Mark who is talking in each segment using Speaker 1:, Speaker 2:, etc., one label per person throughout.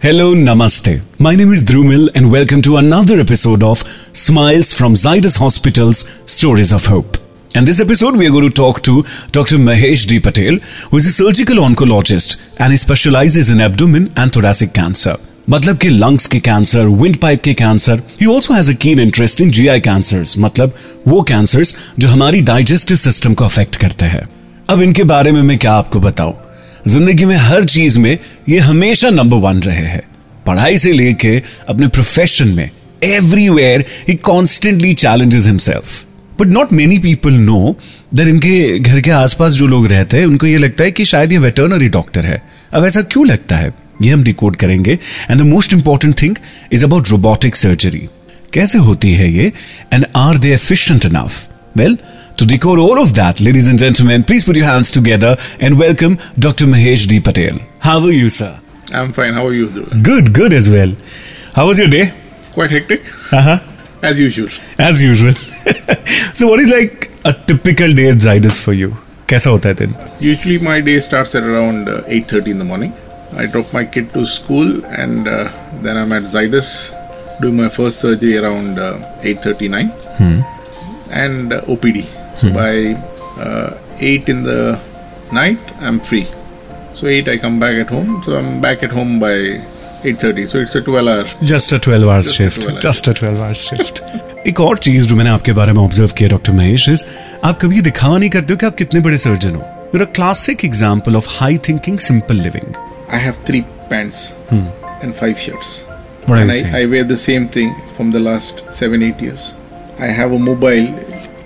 Speaker 1: Hello, Namaste. My name is Drumil and welcome to another episode of Smiles from Zydus Hospital's Stories of Hope. And this episode we are going to talk to Dr. Mahesh D. Patel, who is a surgical oncologist and he specializes in abdomen and thoracic cancer. मतलब कि lungs के cancer wind pipe के cancer he also has a keen interest in GI cancers मतलब वो cancers जो हमारी digestive system को affect करते हैं अब इनके बारे में मैं क्या आपको बताऊँ ज़िंदगी में हर चीज़ में ये हमेशा नंबर वन रहे हैं। पढ़ाई से लेके अपने प्रोफेशन में everywhere he constantly challenges himself but not many people know that इनके घर के आसपास जो लोग रहते हैं, उनको ये लगता है कि शायद ये वेटरनरी डॉक्टर है। अब ऐसा क्यों लगता है? ये हम डिकोड करेंगे। And the most important thing is about robotic surgery कैसे होती है ये? And are they efficient enough well To decode all of that, ladies and gentlemen, please put your hands together and welcome Dr. Mahesh D. Patel. How are you, sir?
Speaker 2: I'm fine. How are you doing?
Speaker 1: Good, good as well. How was your day?
Speaker 2: Quite hectic,
Speaker 1: Uh huh.
Speaker 2: as usual.
Speaker 1: As usual. so, what is like a typical day at Zydus for you? कैसा होता है दिन
Speaker 2: Usually, my day starts at around uh, 8:30 in the morning. I drop my kid to school, and uh, then I'm at Zydus doing my first surgery around uh, 8:39, and uh, OPD. So by uh, 8 in the night, I'm free. So 8, I come back at home. So I'm back at home by 8:30. So it's a 12 hour.
Speaker 1: Just a 12 hours
Speaker 2: Just a
Speaker 1: shift
Speaker 2: 12 hours.
Speaker 1: Just a 12 hours shift एक और चीज़ जो मैंने आपके बारे में observe किया doctor Mahesh is आप कभी ये दिखावा नहीं करते हो कि आप कितने बड़े सर्जन हो you a classic example of high thinking simple living
Speaker 2: I have three pants and five shirts.
Speaker 1: What are
Speaker 2: and
Speaker 1: you
Speaker 2: I,
Speaker 1: saying?
Speaker 2: I wear the same thing from the last seven, eight years. I have a mobile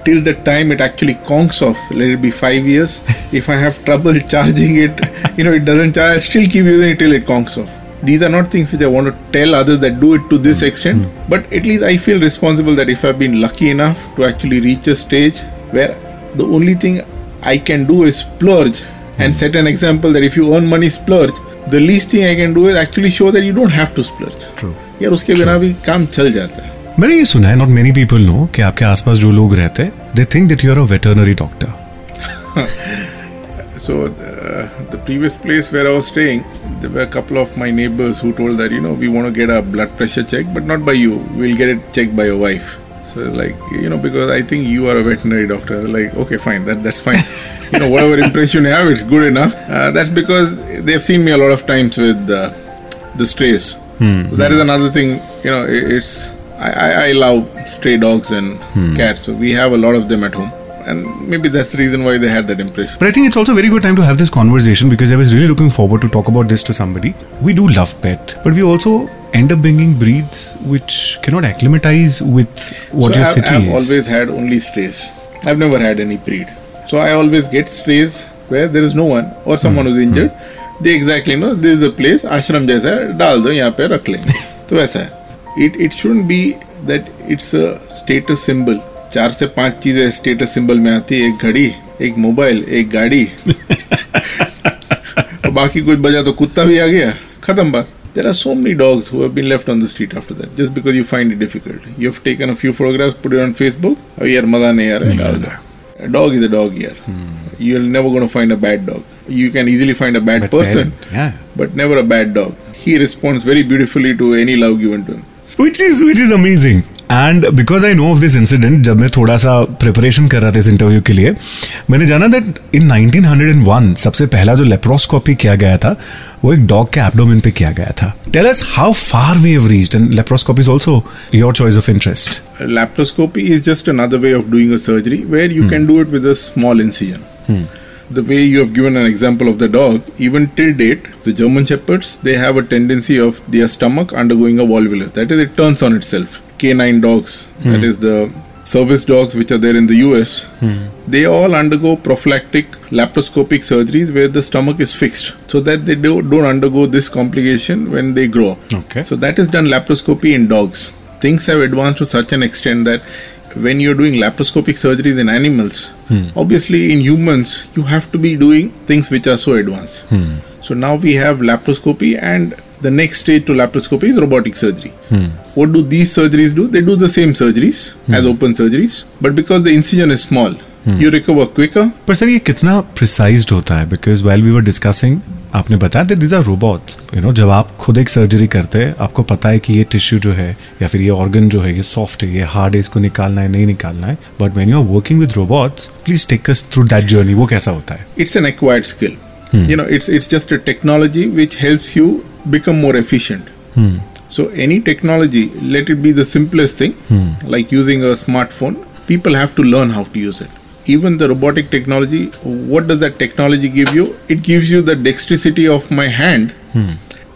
Speaker 2: till the time it actually conks off. Let it be five years. if I have trouble charging it, you know, it doesn't charge, I'll still keep using it till it conks off. These are not things which I want to tell others that do it to this extent, but at least I feel responsible that if I've been lucky enough to actually reach a stage where the only thing I can do is splurge and set an example that if you earn money, splurge. The least thing I can do is actually show that you don't have to splurge.
Speaker 1: True.
Speaker 2: यार उसके बिना भी काम चल जाता है
Speaker 1: मैंने ये सुना है नॉट मेनी पीपल नो कि आपके आसपास जो लोग रहते हैं they think that you are a veterinary doctor
Speaker 2: So the, the previous place where I was staying, there were a couple of my neighbors who told that you know we want to get a blood pressure check, but not by you. We'll get it checked by your wife. So like you know because I think you are a veterinary doctor. They're like okay fine that that's fine. you know whatever impression you have, it's good enough. Uh, that's because they've seen me a lot of times with uh, the strays. So that is another thing. You know i- it's I, I, I love stray dogs and cats. So we have a lot of them at home. And maybe that's the reason why they had that impression.
Speaker 1: But I think it's also a very good time to have this conversation because I was really looking forward to talk about this to somebody. We do love pet, but we also end up bringing breeds which cannot acclimatize with what
Speaker 2: so
Speaker 1: your
Speaker 2: I've,
Speaker 1: city
Speaker 2: I've
Speaker 1: is.
Speaker 2: always had only strays. I've never had any breed. So I always get strays where there is no one or someone who's injured. They exactly know this is the place. आश्रम जैसा है डाल दो यहाँ पे रख लेंगे तो वैसा है it it should be that it's a status symbol चार से पाँच चीज़ें स्टेटस सिंबल में आती है एक घड़ी एक मोबाइल एक गाड़ी और बाकी कुछ बजा तो कुत्ता भी आ गया खत्म बात There are so many dogs who have been left on the street after that just because you find it difficult. You have taken a few photographs, put it on Facebook. Oh, यार मज़ा नहीं आ रहा है डाल दो. A dog is a dog यार. You're never going to find a bad dog. You can easily find a bad
Speaker 1: But
Speaker 2: person,
Speaker 1: parent, yeah.
Speaker 2: but never a bad dog. He responds very beautifully to any love given to him.
Speaker 1: Which is which is amazing and because i know of this incident जब मैं थोड़ा सा preparation कर रहा था इस interview के लिए मैंने जाना दैट इन 1901 सबसे पहला जो लेप्रोस्कोपी किया गया था वो एक डॉग के एब्डोमेन पे किया गया था tell us how far we have reached and laparoscopy is also your choice of interest
Speaker 2: Laparoscopy is just another way of doing a surgery where you can do it with a small incision. The way you have given an example of the dog, even till date, the German Shepherds they have a tendency of their stomach undergoing a volvulus. That is, it turns on itself. Canine dogs, hmm. that is the service dogs which are there in the US, hmm. they all undergo prophylactic laparoscopic surgeries where the stomach is fixed so that they do, don't undergo this complication when they grow up.
Speaker 1: Okay.
Speaker 2: So that is done laparoscopy in dogs. Things have advanced to such an extent that when you're doing laparoscopic surgeries in animals, hmm. obviously in humans you have to be doing things which are so advanced. Hmm. So now we have laparoscopy and the next stage to laparoscopy is robotic surgery. Hmm. What do these surgeries do? They do the same surgeries as open surgeries, but because the incision is small, you recover quicker.
Speaker 1: पर sir ये कितना precised होता है because well we were discussing आपने बताया that these are robots you know जब आप खुद एक सर्जरी करते हैं आपको पता है कि ये टिश्यू जो है या फिर ये ऑर्गन जो है ये सॉफ्ट है ये हार्ड है इसको निकालना है नहीं निकालना है. But when you are working with robots please take us through that journey वो कैसा होता है?
Speaker 2: It's an acquired skill you know it's it's just a technology which helps you become more efficient so any technology let it be the thing like using a smartphone people have to learn how to use it Even the robotic technology, what does that technology give you? It gives you the dexterity of my hand hmm.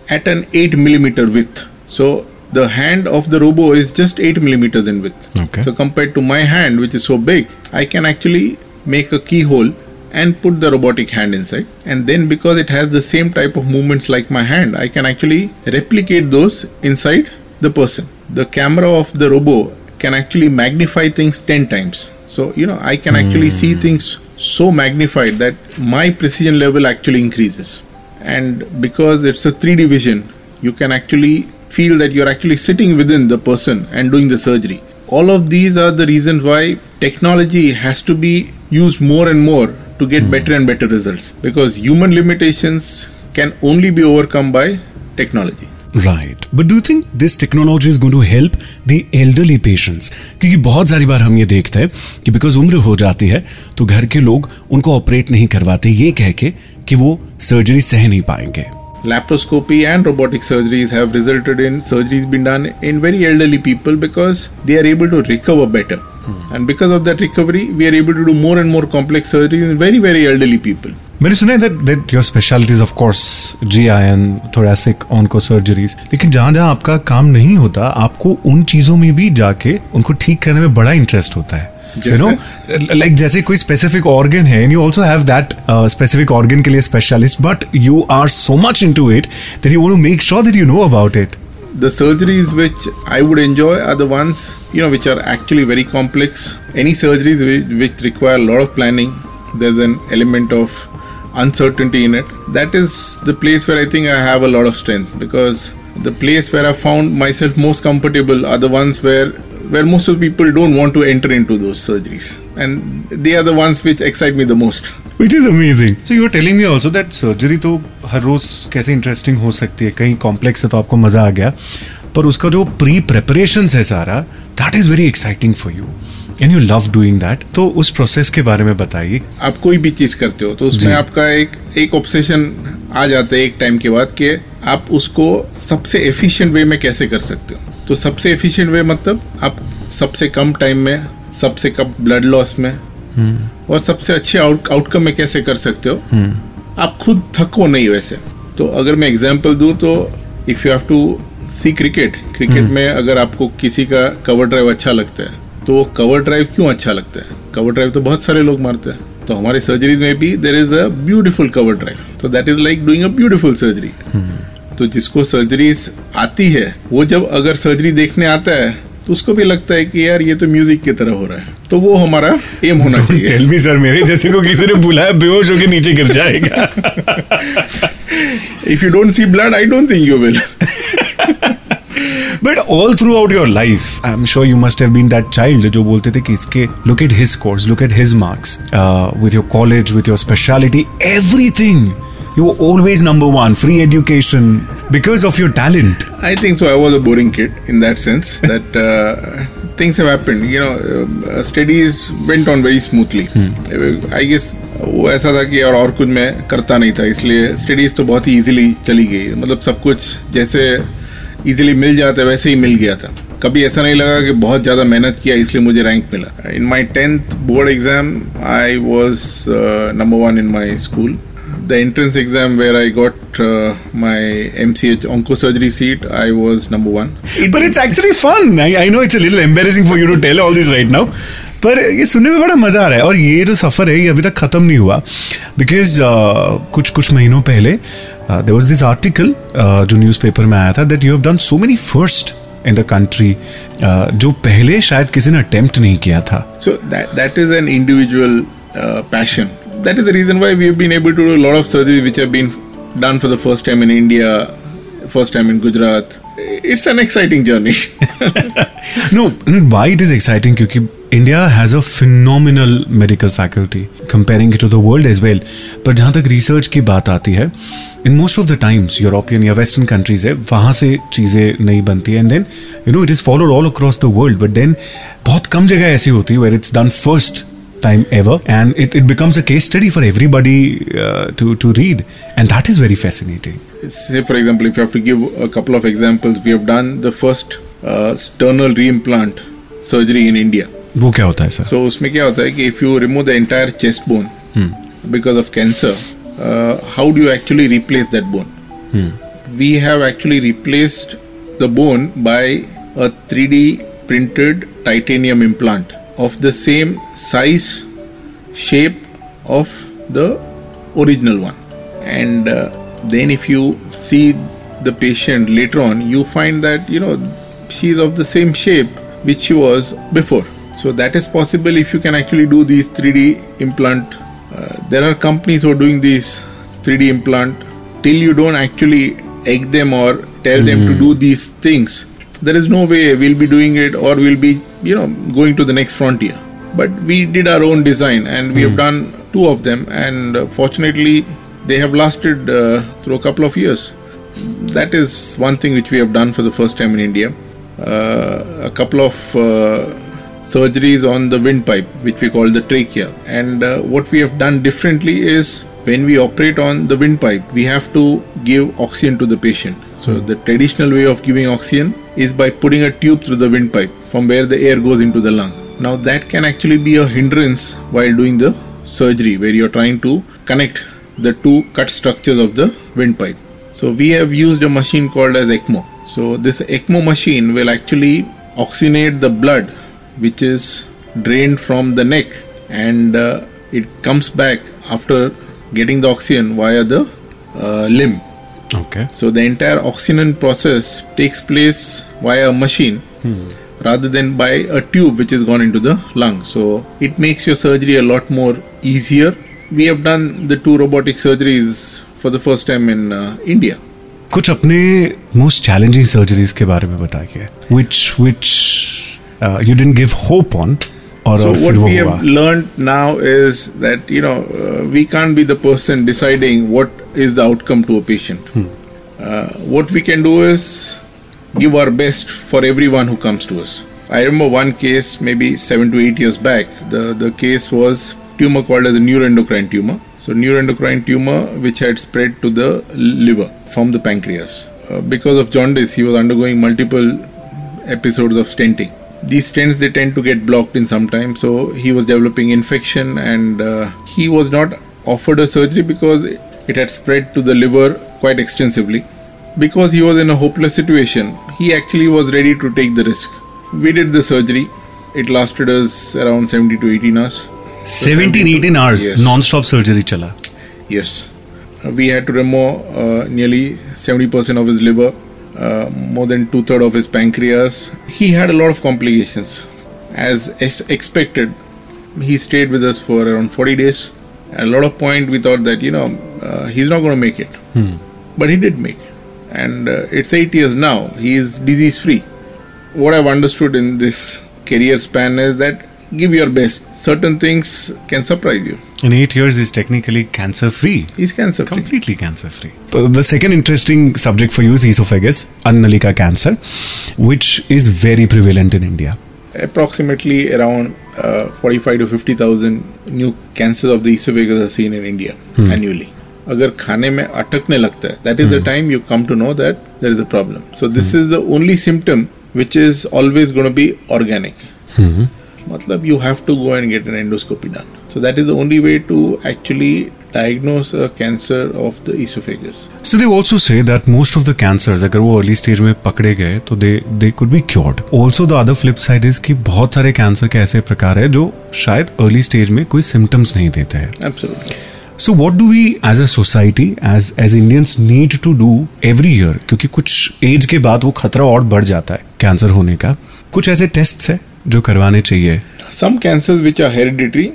Speaker 2: at an 8 millimeter width. So the hand of the robo is just 8 millimeters in width.
Speaker 1: Okay.
Speaker 2: So compared to my hand, which is so big, I can actually make a keyhole and put the robotic hand inside. And then because it has the same type of movements like my hand, I can actually replicate those inside the person. The camera of the robo can actually magnify things 10 times. So, you know, I can actually see hmm. things so magnified that my precision level actually increases. And because it's a 3D vision, you can actually feel that you're actually sitting within the person and doing the surgery. All of these are the reasons why technology has to be used more and more to get hmm. better and better results because human limitations can only be overcome by technology.
Speaker 1: Right but do think this technology is going to help the elderly patients क्योंकि बहुत सारी बार हम ये देखते हैं कि because उम्र हो जाती है तो घर के लोग उनको ऑपरेट नहीं करवाते ये कह के कि वो सर्जरी सह नहीं पाएँगे
Speaker 2: Laparoscopy and robotic surgeries have resulted in surgeries being done in very elderly people because they are able to recover better. Hmm. And because of that recovery, we are able to do more and more complex surgeries in very, very elderly people.
Speaker 1: मैंने सुना है that your specialities of course G I and thoracic onco surgeries लेकिन जहाँ जहाँ आपका काम नहीं होता आपको उन चीज़ों में भी जाके उनको ठीक करने में बड़ा इंटरेस्ट होता है यू नो लाइक जैसे कोई स्पेसिफिक ऑर्गन है and you also have that specific organ के लिए specialist but you are so much into it that you to make sure that you know about it
Speaker 2: The surgeries which I would enjoy are the ones you know which are actually very complex. Any surgeries which, which require a lot of planning, there's an element of uncertainty in it. That is the place where I think I have a lot of strength because the place where I found myself most comfortable are the ones where where most of the people don't want to enter into those surgeries and they are the ones which excite me the most
Speaker 1: which is amazing so you are telling me also that surgery तो हर रोज कैसे interesting हो सकती है कहीं complex है तो आपको मजा आ गया पर उसका जो प्री प्रेपरेशन है सारा that is very exciting for you And you love doing that तो उस प्रोसेस के बारे में बताइए।
Speaker 2: आप कोई भी चीज़ करते हो तो उसमें आपका एक एक ऑब्सेशन आ जाता है एक टाइम के बाद कि आप उसको सबसे एफिशिएंट वे में कैसे कर सकते हो? तो सबसे एफिशिएंट वे मतलब आप सबसे कम टाइम में सबसे कम ब्लड लॉस में और सबसे अच्छे आउट आउटकम में कैसे कर सकते हो? आप खुद थको नहीं वैसे। तो अगर मैं एग्जांपल दूँ तो if you have to see cricket cricket में अगर आपको किसी का कवर ड्राइव अच्छा लगता है तो वो कवर ड्राइव क्यों अच्छा लगता है? कवर ड्राइव तो बहुत सारे लोग मारते हैं। तो हमारे सर्जरीज में भी there is a beautiful cover drive तो that is like doing a beautiful surgery तो जिसको सर्जरीज आती है वो जब अगर सर्जरी देखने आता है तो उसको भी लगता है कि यार ये तो म्यूज़िक की तरह हो रहा है। तो वो हमारा एम होना चाहिए।
Speaker 1: टेल मी सर मेरे जैसे को किसी ने बुलाया बेहोश होकर नीचे गिर जाएगा।
Speaker 2: If you don't see blood I don't think you
Speaker 1: will but all throughout your life I am sure you must have been that child जो बोलते थे कि इसके look at his course look at his marks with your college with your speciality everything you always number one free education because of your talent
Speaker 2: I think so. I was a boring kid in that sense that uh, things have happened. You know, uh, studies went on very smoothly. hmm. I guess वो ऐसा था कि और और कुछ मैं करता नहीं था इसलिए स्टडीज़ तो बहुत ही इजीली चली गई मतलब सब कुछ जैसे इजीली मिल जाते वैसे ही मिल गया था। कभी ऐसा नहीं लगा कि बहुत ज़्यादा मेहनत किया इसलिए मुझे रैंक मिला। In my tenth board exam I was number one in my school the entrance exam where I got my MCh onco surgery seat I was number one
Speaker 1: but it's actually fun I know it's little embarrassing for you to tell all this right now पर ये सुनने में बड़ा मज़ा आ रहा है। और ये जो सफ़र है ये अभी तक खत्म नहीं हुआ। बिकॉज़ uh, कुछ कुछ महीनों पहले देर वॉज़ दिस आर्टिकल जो न्यूज़ पेपर में आया था that you have done so many first in the country जो पहले शायद किसी ने अटेम्प्ट नहीं किया था।
Speaker 2: So that is an individual passion that is the reason why we been able to do lot of surgery which have been done for the first time in India first time in Gujarat it's an exciting journey
Speaker 1: no why it is exciting क्योंकि India has a phenomenal medical faculty comparing it to the world as well. पर जहाँ तक research की बात आती है in most of the times European या western countries है वहाँ से चीज़ें नहीं बनती है and then you know it is followed all across the world but then बहुत कम जगह ऐसी होती है where it's done first time ever and it, it becomes a case study for everybody uh, to, to read and that is very fascinating
Speaker 2: say for example if you have to give a couple of examples we have done the first uh, sternal reimplant surgery in india
Speaker 1: वो क्या होता है sir
Speaker 2: so उसमें क्या होता है कि if you remove the entire chest bone because of cancer uh, how do you actually replace that bone we have actually replaced the bone by a 3d printed titanium implant of the same size shape of the original one and uh, then if you see the patient later on you find that you know she's of the same shape which she was before so that is possible if you can actually do these 3d implant. Uh, there are companies who are doing these 3d implant. Till you don't actually egg them or tell them to do these things there is no way we'll be doing it or we'll be you know going to the next frontier. But we did our own design and we have done two of them and uh, fortunately they have lasted uh, through a couple of years. That is one thing which we have done for the first time in india. Uh, a couple of uh, surgeries on the windpipe which we call the trachea and uh, what we have done differently is when we operate on the windpipe we have to give oxygen to the patient so the traditional way of giving oxygen is by putting a tube through the windpipe from where the air goes into the lung now that can actually be a hindrance while doing the surgery where you're trying to connect the two cut structures of the windpipe. So we have used a machine called as ECMO. So this ECMO machine will actually oxygenate the blood which is drained from the neck and uh, it comes back after getting the oxygen via the uh, limb.
Speaker 1: okay
Speaker 2: So the entire oxygen process takes place via a machine rather than by a tube which is gone into the lung. So it makes your surgery a lot more easier. We have done the two robotic surgeries for the first time in uh, India.
Speaker 1: कुछ अपने most challenging surgeries के बारे में बताइए which which uh, you didn't give hope on. Or
Speaker 2: so what we have learned now is that you know uh, we can't be the person deciding what is the outcome to a patient. Hmm. Uh, what we can do is give our best for everyone who comes to us. I remember one case maybe seven to eight years back. The the case was tumor called as a neuroendocrine tumor. So neuroendocrine tumor which had spread to the liver from the pancreas. Uh, because of jaundice, he was undergoing multiple episodes of stenting. These stents they tend to get blocked in some time, so he was developing infection and uh, he was not offered a surgery because it had spread to the liver quite extensively. Because he was in a hopeless situation, he actually was ready to take the risk. We did the surgery. It lasted us around 70 to 18 hours.
Speaker 1: 17 18 hours
Speaker 2: Yes.
Speaker 1: non-stop surgery चला
Speaker 2: Yes. Uh, we had to remove uh, nearly 70% of his liver, uh, more than two thirds of his pancreas. He had a lot of complications. As expected, he stayed with us for around 40 days. At a lot of point, we thought that, you know, uh, he's not going to make it. But he did make it. And uh, it's eight years now. He is disease free. What I've understood in this career span is that give your best. Certain things can surprise you.
Speaker 1: in 8 years is technically cancer free
Speaker 2: He's cancer free.
Speaker 1: completely cancer free the second interesting subject for you is esophagus annalika cancer which is very prevalent in india
Speaker 2: approximately around uh, 45 to 50,000 new cancers of the esophagus are seen in India annually. अगर खाने में अटकने लगता है that is the time you come to know that there is a problem. So this is the only symptom which is always going to be organic. मतलब you have to go and get an endoscopy done. So that is the only way to actually diagnose a cancer of the esophagus.
Speaker 1: So they also say that most of the cancers अगर वो early stage में पकड़े गए तो they they could be cured. Also the other flip side is कि बहुत सारे cancer के ऐसे प्रकार है जो शायद early stage में कोई symptoms नहीं देते हैं.
Speaker 2: Absolutely.
Speaker 1: So what do we as a society as as Indians need to do every year क्योंकि कुछ एज के बाद वो खतरा और बढ़ जाता है कैंसर होने का कुछ ऐसे टेस्ट है जो करवाने चाहिए
Speaker 2: some cancers which are hereditary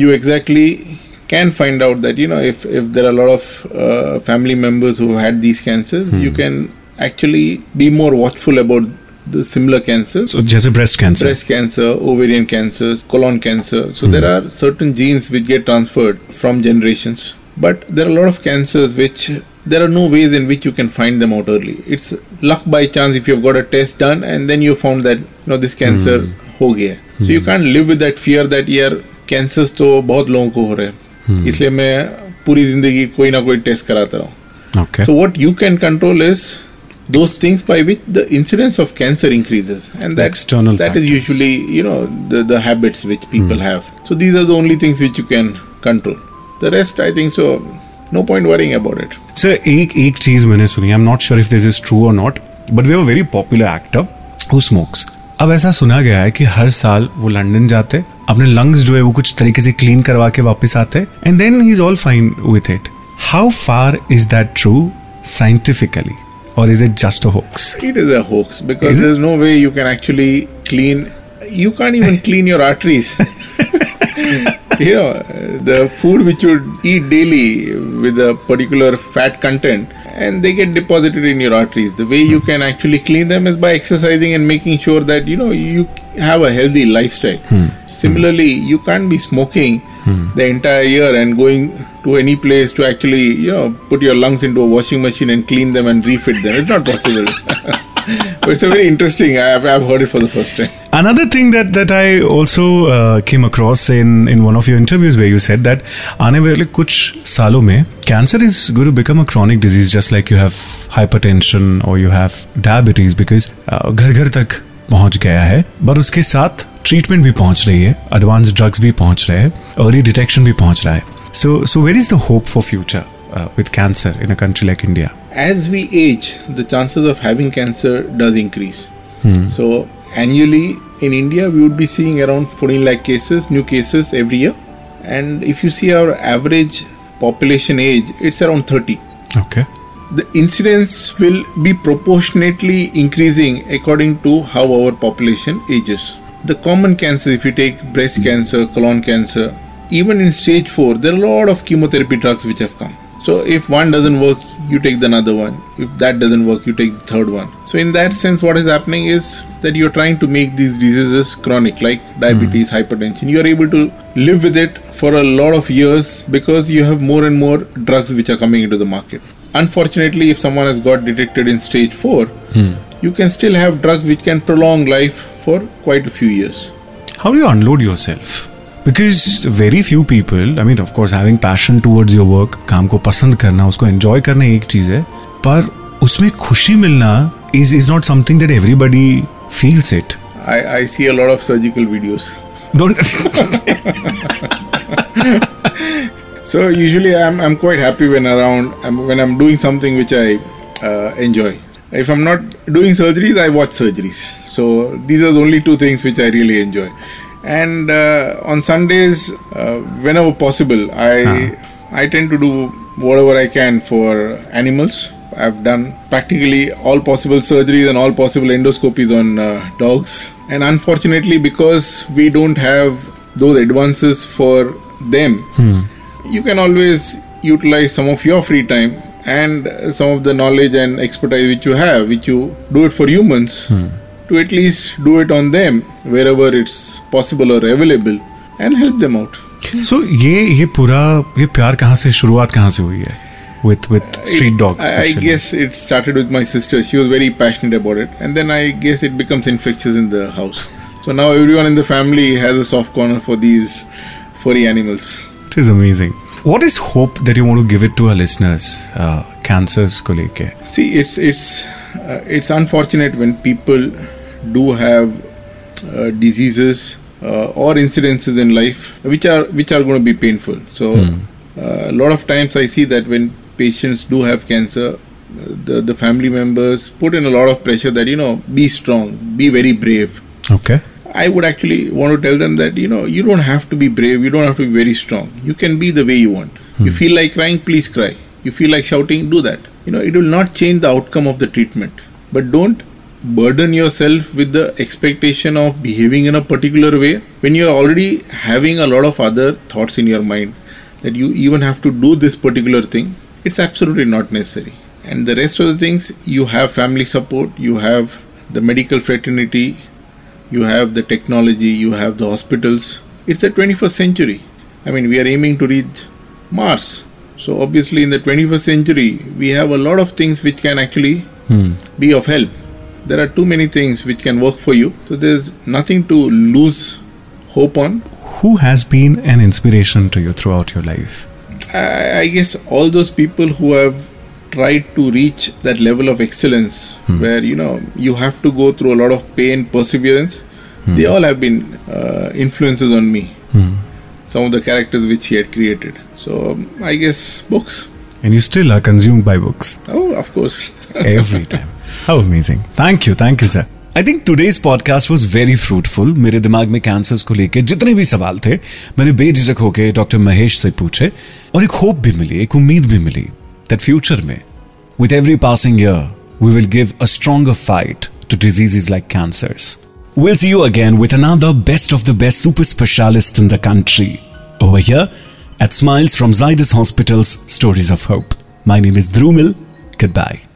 Speaker 2: you exactly can find out that you know if if there are a lot of uh, family members who had these cancers hmm. you can actually be more watchful about the similar cancers
Speaker 1: so just a breast cancer
Speaker 2: breast cancer ovarian cancer colon cancer so hmm. there are certain genes which get transferred from generations but there are a lot of cancers which there are no ways in which you can find them out early it's luck by chance if you've got a test done and then you found that you know this cancer hmm. ho gaya so you hmm. can't live with that fear that you are. Cancer तो बहुत लोगों को हो रहे हैं। इसलिए मैं पूरी ज़िंदगी कोई ना कोई टेस्ट कराता रहा।
Speaker 1: Okay
Speaker 2: so what you can control is two things by which the incidence of cancer increases and
Speaker 1: external
Speaker 2: that is usually you know the the people have so these are the only things which you can control the rest I think so no point worrying about it
Speaker 1: sir एक एक चीज़ मैंने सुनी I am not sure if this is true और not but we are very popular actor who smokes अब ऐसा सुना गया है कि हर साल वो लंदन जाते अपने लंग्स जो है वो कुछ तरीके से क्लीन करवा के वापस आते and then he is all fine with it how far is that true scientifically और is it just a hoax
Speaker 2: it is a hoax because
Speaker 1: there
Speaker 2: is no way you can actually clean you can't even clean your arteries you know the food which you eat daily with a particular fat content and they get deposited in your arteries the way you can actually clean them is by exercising and making sure that you know you have a healthy lifestyle similarly you can't be smoking the entire year and going to any place to actually you know put your lungs into a washing machine and clean them and refit them it's not possible but it's a very interesting I've, I've heard it for the first time
Speaker 1: Another thing that that I also uh, came across in in one of your interviews where you said that आने वाले कुछ सालों में cancer is going to become a chronic disease just like you have hypertension or you have diabetes because uh, घर घर तक पहुँच गया है पर उसके साथ ट्रीटमेंट भी पहुँच रही है एडवांस ड्रग्स भी पहुँच रहे हैं अर्ली डिटेक्शन भी पहुँच रहा है so so where is the hope for future with cancer in a country like India
Speaker 2: as we age, the chances of having cancer does increase. Hmm. So annually in India, we would be seeing around 14 lakh cases, new cases every year. And if you see our average population age, it's around 30.
Speaker 1: Okay
Speaker 2: The incidence will be proportionately increasing according to how our population ages. The common cancers, if you take breast hmm. cancer, colon cancer, even in stage 4, there are a lot of chemotherapy drugs which have come. So if one doesn't work, you take the another one. If that doesn't work, you take the third one. So in that sense, what is happening is that you're trying to make these diseases chronic, like diabetes, hypertension. You are able to live with it for a lot of years because you have more and more drugs which are coming into the market. Unfortunately, if someone has got detected in stage 4, you can still have drugs which can prolong life for quite a few years.
Speaker 1: How do you unload yourself? Because very few people, I mean, of course, having passion towards your work, काम को पसंद करना, उसको enjoy करना एक चीज है, पर उसमें खुशी मिलना is is not something that everybody feels it.
Speaker 2: I, I see a lot of surgical videos.
Speaker 1: Don't.
Speaker 2: So usually I'm, I'm quite happy when around I'm, when I'm doing something which I uh, enjoy. If I'm not doing surgeries, I watch surgeries. So these are the only two things which I really enjoy. And uh, on Sundays, uh, whenever possible, I I tend to do whatever I can for animals. I've done practically all possible surgeries and all possible endoscopies on uh, dogs. And unfortunately, because we don't have those advances for them, hmm. you can always utilize some of your free time and uh, some of the knowledge and expertise which you have, which you do it for humans, hmm. to at least do it on them wherever it's possible or available and help them out.
Speaker 1: so ये ये पूरा ये प्यार कहाँ से शुरुआत कहाँ से हुई है? With with street
Speaker 2: It's-
Speaker 1: dogs.
Speaker 2: I, I
Speaker 1: especially?
Speaker 2: guess it started with my sister. She was very passionate about it, and then I guess it becomes infectious in the house. So now everyone in the family has a soft corner for these furry animals.
Speaker 1: It is amazing. What is hope that you want to give it to our listeners? Uh, cancers को लेके.
Speaker 2: See, it's it's uh, it's unfortunate when people do have uh, diseases uh, or incidences in life which are which are going to be painful. So uh, a lot of times I see that when patients do have cancer, the the family members put in a lot of pressure that you know be strong, be very brave.
Speaker 1: Okay.
Speaker 2: I would actually want to tell them that you know you don't have to be brave, you don't have to be very strong. You can be the way you want. Hmm. You feel like crying, please cry. You feel like shouting, do that. You know, it will not change the outcome of the treatment. But don't burden yourself with the expectation of behaving in a particular way when you're already having a lot of other thoughts in your mind that you even have to do this particular thing. It's absolutely not necessary. And the rest of the things, you have family support, you have the medical fraternity, you have the technology, you have the hospitals. It's the 21st century. I mean, we are aiming to reach Mars. So, obviously, in the 21st century, we have a lot of things which can actually hmm. be of help. There are too many things which can work for you. So, there's nothing to lose hope on.
Speaker 1: Who has been an inspiration to you throughout your life?
Speaker 2: I, I guess all those people who have tried to reach that level of excellence where you know you have to go through a lot of pain perseverance they all have been uh, influences on me some of the characters which he had created so um, i guess books
Speaker 1: And you still are consumed by books
Speaker 2: oh of course
Speaker 1: every time. How amazing. Thank you. Thank you, sir. I think today's podcast was very fruitful मेरे दिमाग में cancers को लेकर जितने भी सवाल थे मैंने बेझिझक होकर डॉक्टर महेश से पूछे और एक होप भी मिली एक उम्मीद भी मिली दैट फ्यूचर में with every passing year we will give a stronger fight to diseases like cancers We'll see you again with another best of the best super specialist in the country. Over here at Smiles from Zydus Hospital's Stories of Hope. My name is Drumil. Goodbye.